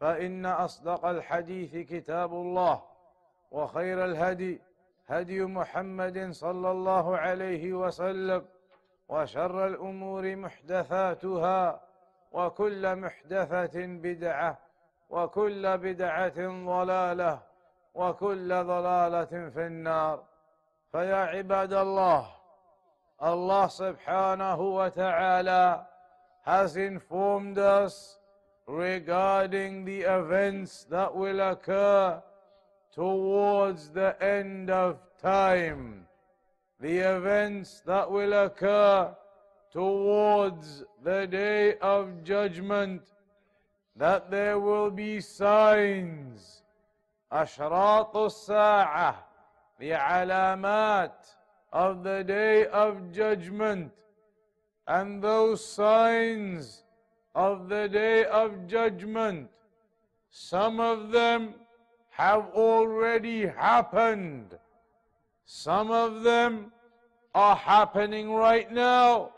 فإن أصدق الحديث كتاب الله وخير الهدي هدي محمد صلى الله عليه وسلم وشر الأمور محدثاتها وكل محدثة بدعة وكل بدعة ضلالة وكل ضلالة في النار فيا عباد الله subhanahu wa ta'ala has informed us regarding the events that will occur towards the end of time. The events that will occur towards the day of judgment. That there will be signs. أشراط الساعة the alamat of the day of judgment and those signs of the day of judgment some of them have already happened some of them are happening right now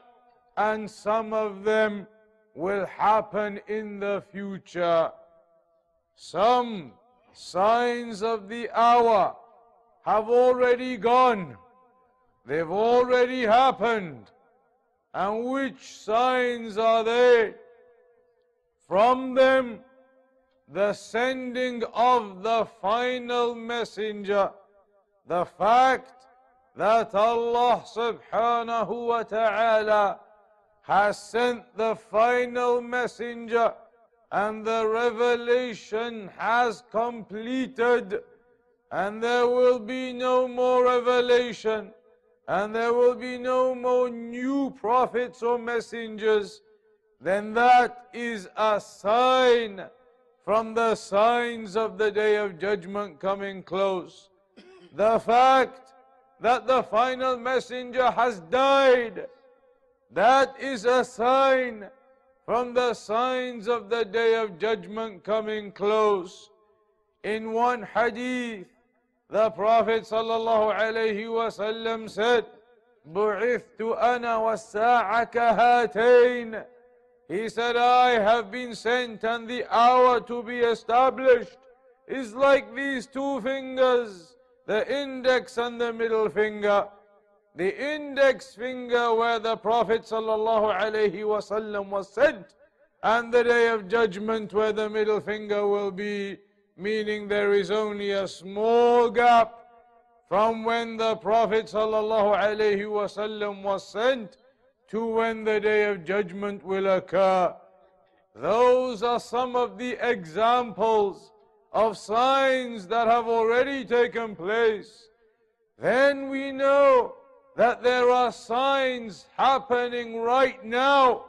and some of them will happen in the future some signs of the hour have already gone. They've already happened. And which signs are they? From them, the sending of the final messenger, the fact that Allah subhanahu wa ta'ala has sent the final messenger and the revelation has completed and there will be no more revelation, and there will be no more new prophets or messengers, then that is a sign from the signs of the day of judgment coming close. The fact that the final messenger has died, that is a sign from the signs of the day of judgment coming close. In one hadith, the Prophet wasallam said, "Bu'ithtu ana was-sa'a kahatayn." He said, "I have been sent, and the hour to be established is like these two fingers, the index and the middle finger." The index finger where the Prophet wasallam was sent, and the day of judgment where the middle finger will be meaning there is only a small gap from when the Prophet ﷺ was sent to when the day of judgment will occur. Those are some of the examples of signs that have already taken place. Then we know that there are signs happening right now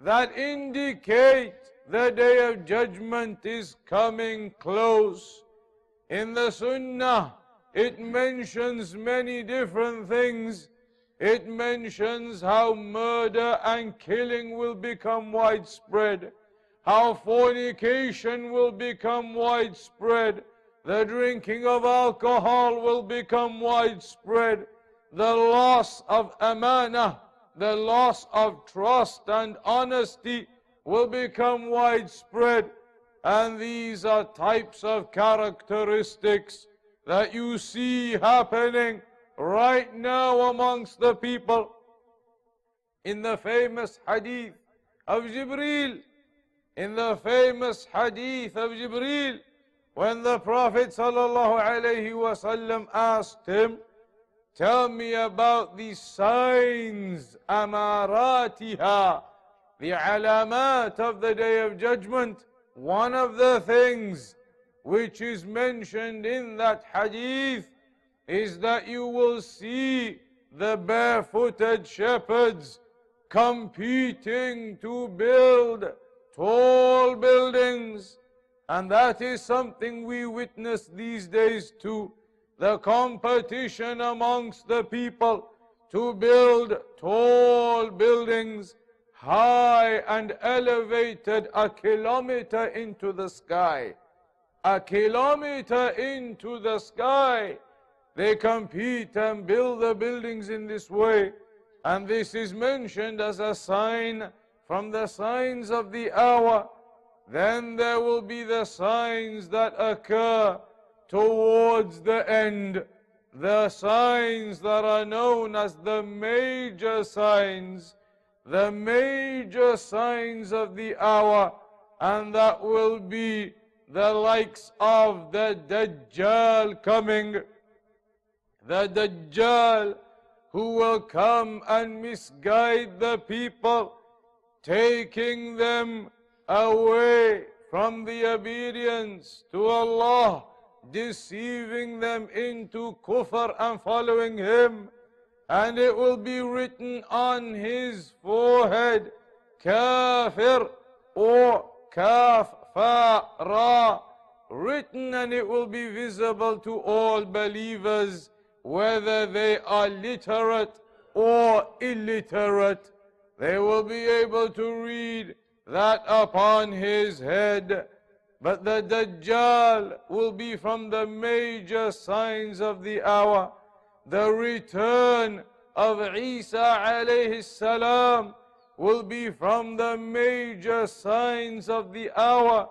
that indicate the day of judgment is coming close. In the Sunnah, it mentions many different things. It mentions how murder and killing will become widespread, how fornication will become widespread, the drinking of alcohol will become widespread, the loss of amana, the loss of trust and honesty will become widespread. And these are types of characteristics that you see happening right now amongst the people. In the famous hadith of Jibreel, in the famous hadith of Jibreel, when the Prophet ﷺ asked him, Tell me about the signs, amaratiha, the alamat of the day of judgment. One of the things which is mentioned in that hadith is that you will see the barefooted shepherds competing to build tall buildings. And that is something we witness these days too. The competition amongst the people to build tall buildings high and elevated a kilometer into the sky. A kilometer into the sky. They compete and build the buildings in this way. And this is mentioned as a sign from the signs of the hour. Then there will be the signs that occur towards the end. The signs that are known as the major signs the major signs of the hour, and that will be the likes of the Dajjal coming. The Dajjal who will come and misguide the people, taking them away from the obedience to Allah, deceiving them into kufr and following Him. And it will be written on his forehead, kafir or kaf fa ra, written and it will be visible to all believers, whether they are literate or illiterate. They will be able to read that upon his head. But the Dajjal will be from the major signs of the hour the return of Isa alayhi salam will be from the major signs of the hour,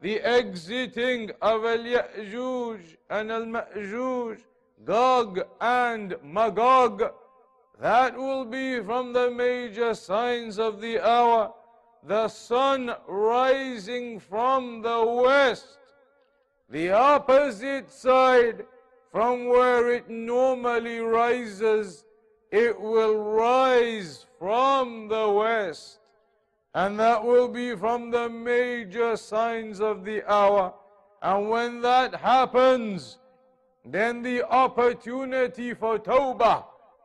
the exiting of Al-Ya'juj and Al-Ma'juj, Gog and Magog. That will be from the major signs of the hour, the sun rising from the west, the opposite side from where it normally rises, it will rise from the west. And that will be from the major signs of the hour. And when that happens, then the opportunity for Tawbah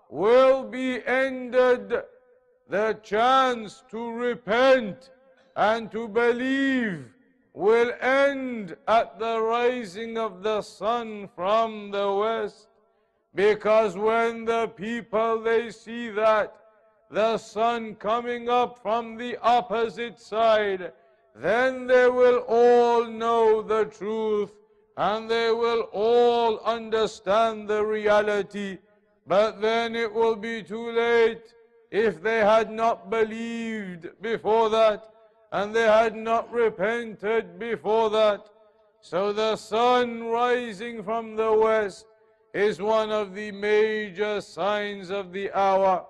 will be ended. The chance to repent and to believe will end at the rising of the sun from the west. Because when the people they see that the sun coming up from the opposite side, then they will all know the truth and they will all understand the reality. But then it will be too late if they had not believed before that and they had not repented before that. So the sun rising from the west is one of the major signs of the hour.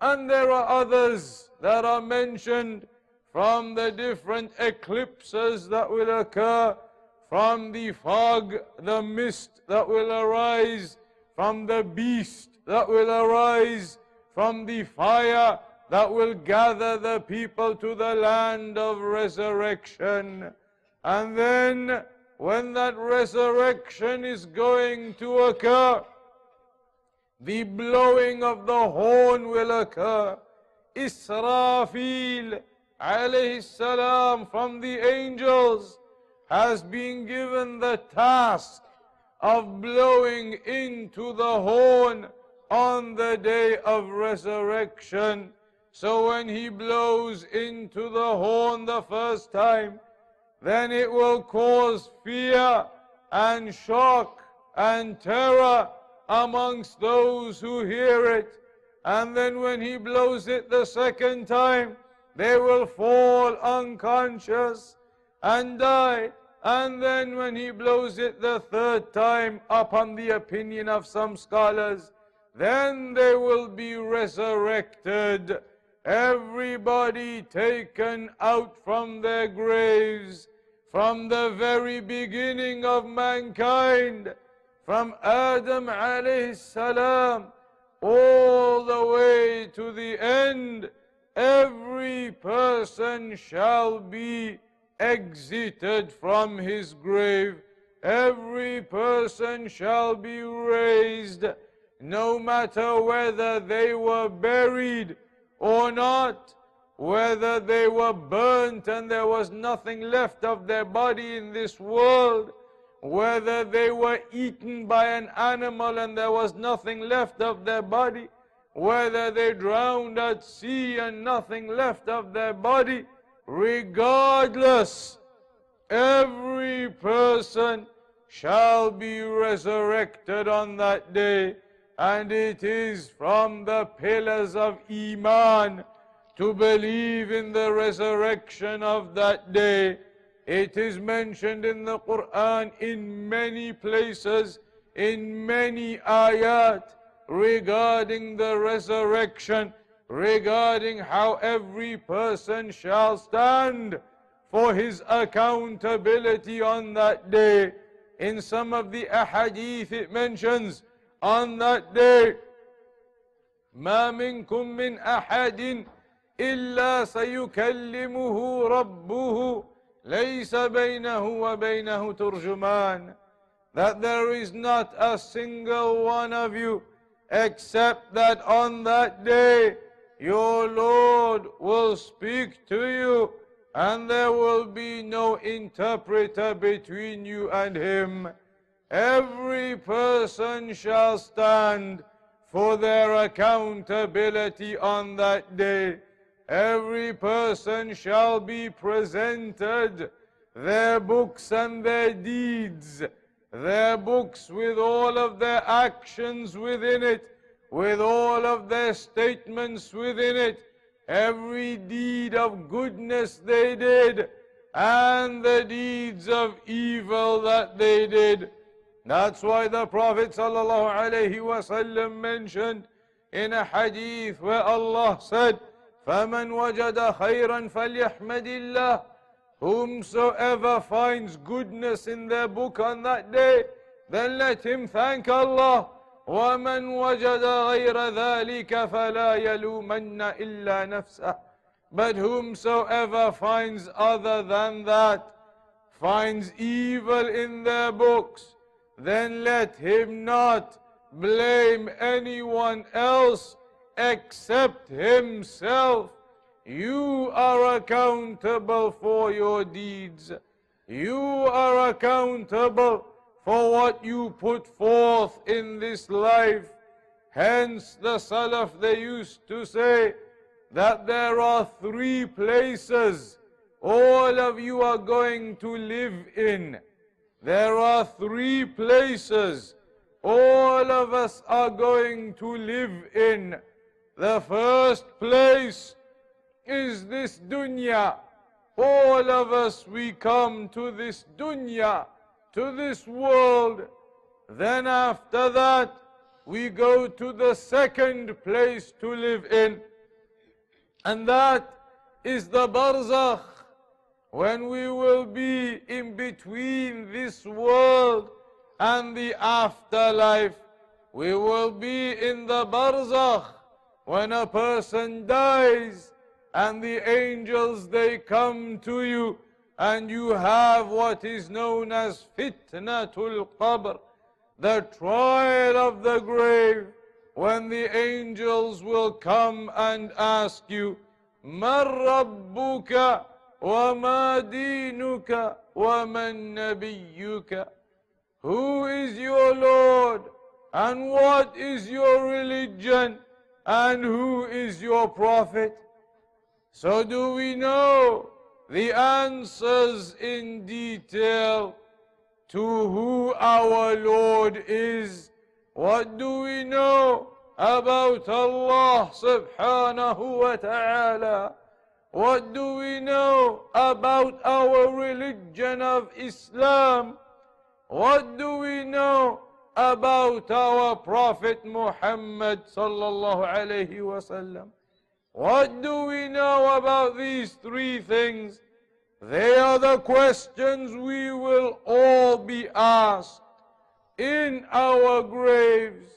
And there are others that are mentioned from the different eclipses that will occur, from the fog, the mist that will arise, from the beast that will arise, from the fire that will gather the people to the land of resurrection. And then, when that resurrection is going to occur, the blowing of the horn will occur. Israfil, alayhi salam, from the angels, has been given the task of blowing into the horn on the day of resurrection. So when he blows into the horn the first time, then it will cause fear and shock and terror amongst those who hear it. And then when he blows it the second time, they will fall unconscious and die. And then when he blows it the third time, upon the opinion of some scholars, then they will be resurrected. Everybody taken out from their graves from the very beginning of mankind, from Adam alayhi salam, all the way to the end, every person shall be exited from his grave. Every person shall be raised, no matter whether they were buried or not, whether they were burnt and there was nothing left of their body in this world, whether they were eaten by an animal and there was nothing left of their body, whether they drowned at sea and nothing left of their body, regardless, every person shall be resurrected on that day. And it is from the pillars of Iman to believe in the resurrection of that day. It is mentioned in the Quran in many places, in many ayat, regarding the resurrection, regarding how every person shall stand for his accountability on that day. In some of the ahadith it mentions, on that day, ما منكم من أحد إلا سيكلمه ربه ليس بينه وبينه ترجمان that there is not a single one of you except that on that day your Lord will speak to you and there will be no interpreter between you and him. Every person shall stand for their accountability on that day. Every person shall be presented their books and their deeds, their books with all of their actions within it, with all of their statements within it, every deed of goodness they did, and the deeds of evil that they did. That's why the Prophet ﷺ mentioned in a hadith where Allah said, فمن وجد خيرا فليحمد الله Whomsoever finds goodness in their book on that day, then let him thank Allah. ومن وجد غير ذلك فلا يلومن إلا نفسه. But whomsoever finds other than that, finds evil in their books, then let him not blame anyone else except himself. You are accountable for your deeds. You are accountable for what you put forth in this life. Hence the Salaf, they used to say that there are three places all of you are going to live in. There are three places all of us are going to live in. The first place is this dunya. All of us, we come to this dunya, to this world. Then after that, we go to the second place to live in. And that is the barzakh, when we will be in between this world and the afterlife. We will be in the barzakh when a person dies and the angels they come to you and you have what is known as fitnatul qabr, the trial of the grave, when the angels will come and ask you, من ربك وما دينك ومن نبيك Who is your Lord and what is your religion? And who is your prophet? So do we know the answers in detail to who our Lord is. What do we know about Allah subhanahu wa ta'ala? What do we know about our religion of Islam? What do we know about our Prophet Muhammad sallallahu alayhi wasallam? What do we know about these three things? They are the questions we will all be asked in our graves.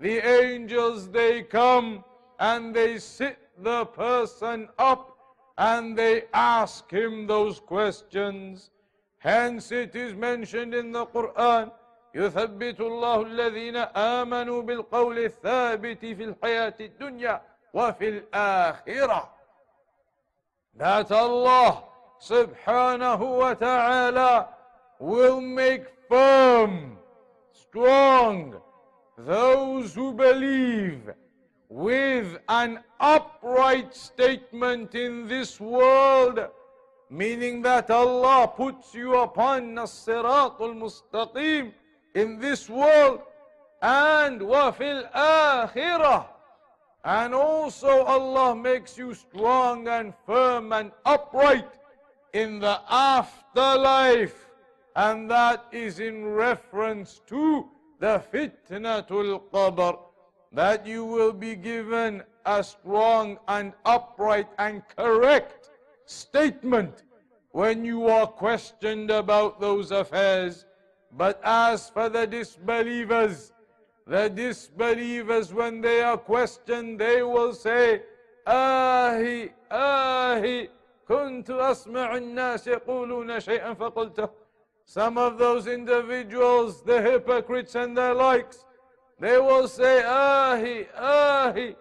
The angels, they come and they sit the person up and they ask him those questions. Hence it is mentioned in the Quran, يثبت الله الذين آمنوا بالقول الثابت في الحياة الدنيا وفي الآخرة. Allah subhanahu wa ta'ala will make firm, strong those who believe with an upright statement in this world, meaning that Allah puts you upon as-sirat al-mustaqim in this world and fil akhirah. And also Allah makes you strong and firm and upright in the afterlife. And that is in reference to the fitnatul qabr that you will be given a strong and upright and correct statement when you are questioned about those affairs. But as for the disbelievers, the disbelievers, when they are questioned, they will say, آهي آهي كنت أسمع الناس يقولون شيئا فقلته Some of those individuals, the hypocrites and their likes, they will say, Ahi, Ahi,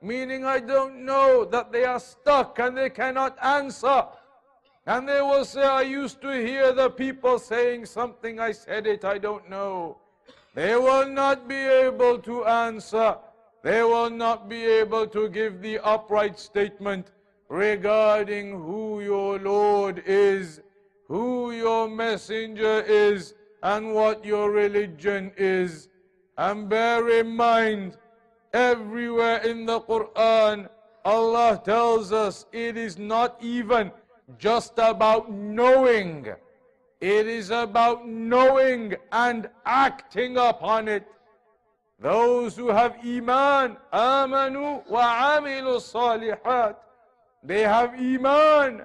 meaning I don't know that they are stuck and they cannot answer. And they will say, I used to hear the people saying something, I said it, I don't know. They will not be able to answer. They will not be able to give the upright statement regarding who your Lord is, who your messenger is, and what your religion is. And bear in mind, everywhere in the Quran, Allah tells us it is not even just about knowing. It is about knowing and acting upon it. Those who have Iman, amanu wa amilu salihat. They have Iman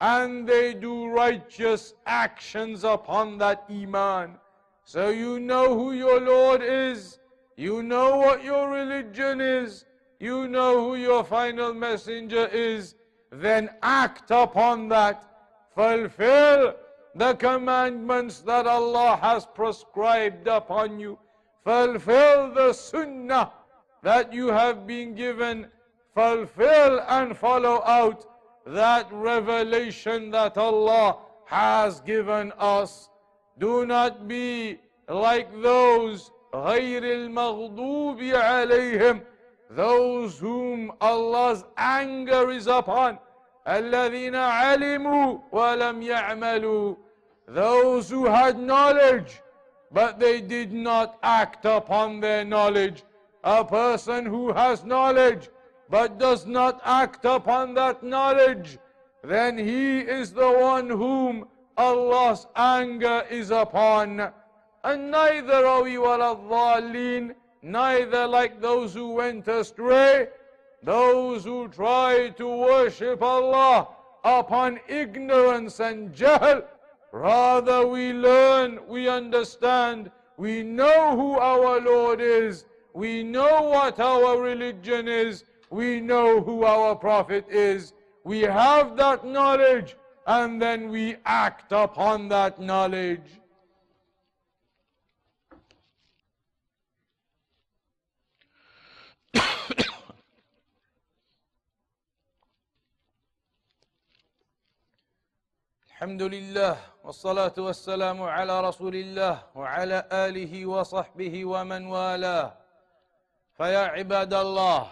and they do righteous actions upon that Iman. So you know who your Lord is. You know what your religion is. You know who your final messenger is. Then act upon that. Fulfill the commandments that Allah has prescribed upon you. Fulfill the sunnah that you have been given. Fulfill and follow out that revelation that Allah has given us. Do not be like those غير المغضوب عليهم those whom Allah's anger is upon الذين علموا ولم يعملوا those who had knowledge but they did not act upon their knowledge a person who has knowledge but does not act upon that knowledge then he is the one whom Allah's anger is upon. And neither are we waladhalin, neither like those who went astray, those who try to worship Allah upon ignorance and jahl. Rather we learn, we understand, we know who our Lord is, we know what our religion is, we know who our Prophet is. We have that knowledge and then we act upon that knowledge. الحمد لله والصلاة والسلام على رسول الله وعلى آله وصحبه ومن والاه فيا عباد الله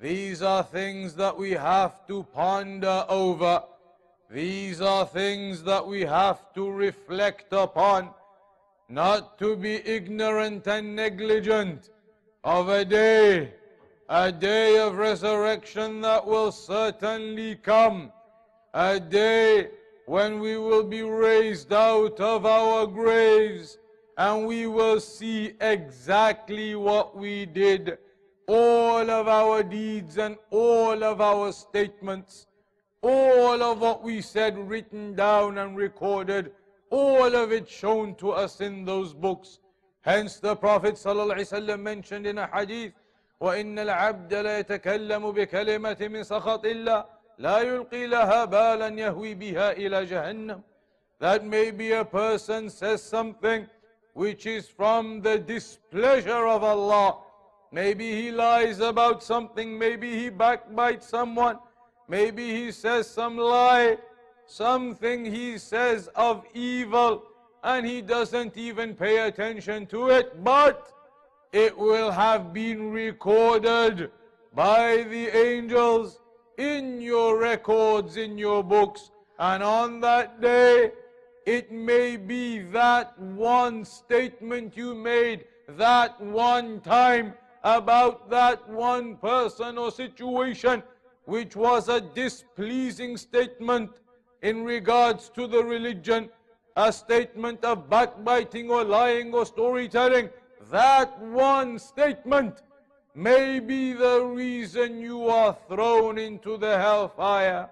These are things that we have to ponder over These are things that we have to reflect upon. not to be ignorant and negligent of a day, a day of resurrection that will certainly come, a day when we will be raised out of our graves and we will see exactly what we did, all of our deeds and all of our statements, all of what we said written down and recorded, all of it shown to us in those books. Hence the Prophet ﷺ mentioned in a hadith, وإن العبد لا يتكلم بكلمة من سخط الله لا يلقي لها بالا يهوي بها إلى جهنم That maybe a person says something which is from the displeasure of Allah. Maybe he lies about something, maybe he backbites someone, maybe he says some lie, something he says of evil, and he doesn't even pay attention to it, but it will have been recorded by the angels in your records, in your books. And on that day, it may be that one statement you made that one time about that one person or situation which was a displeasing statement in regards to the religion, a statement of backbiting or lying or storytelling. That one statement may be the reason you are thrown into the hellfire.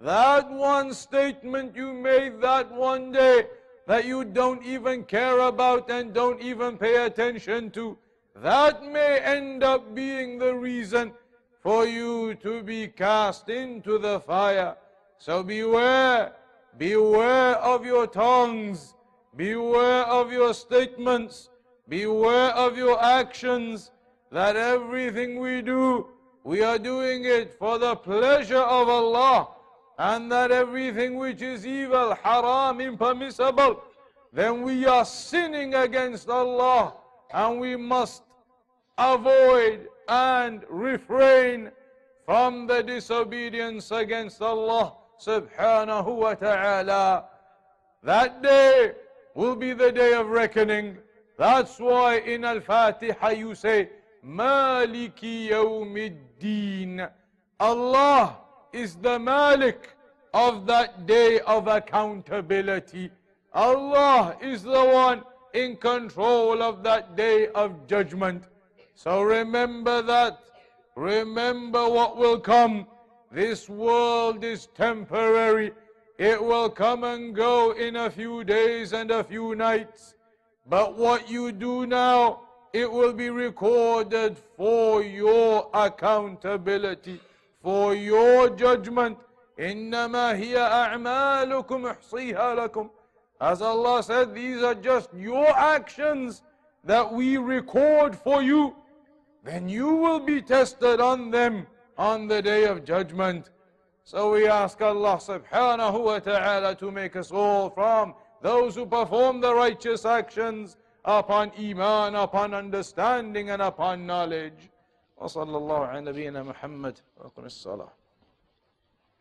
That one statement you made that one day that you don't even care about and don't even pay attention to, that may end up being the reason for you to be cast into the fire. So beware, beware of your tongues, beware of your statements, beware of your actions that everything we do, we are doing it for the pleasure of Allah, and that everything which is evil, haram, impermissible, then we are sinning against Allah, and we must avoid and refrain from the disobedience against Allah subhanahu wa ta'ala. That day will be the day of reckoning. That's why in Al-Fatiha you say, Maliki Yawmiddin. Allah is the Malik of that day of accountability. Allah is the one in control of that day of judgment. So remember that. Remember what will come. This world is temporary. It will come and go in a few days and a few nights. But what you do now it will be recorded for your accountability, for your judgment. إنما هي أعمالكم احصيها لكم. As Allah said, these are just your actions that we record for you. Then you will be tested on them on the day of judgment. So we ask Allah subhanahu wa ta'ala to make us all from those who perform the righteous actions upon iman, upon understanding, and upon knowledge. وصلى الله على نبينا محمد وقم الصلاه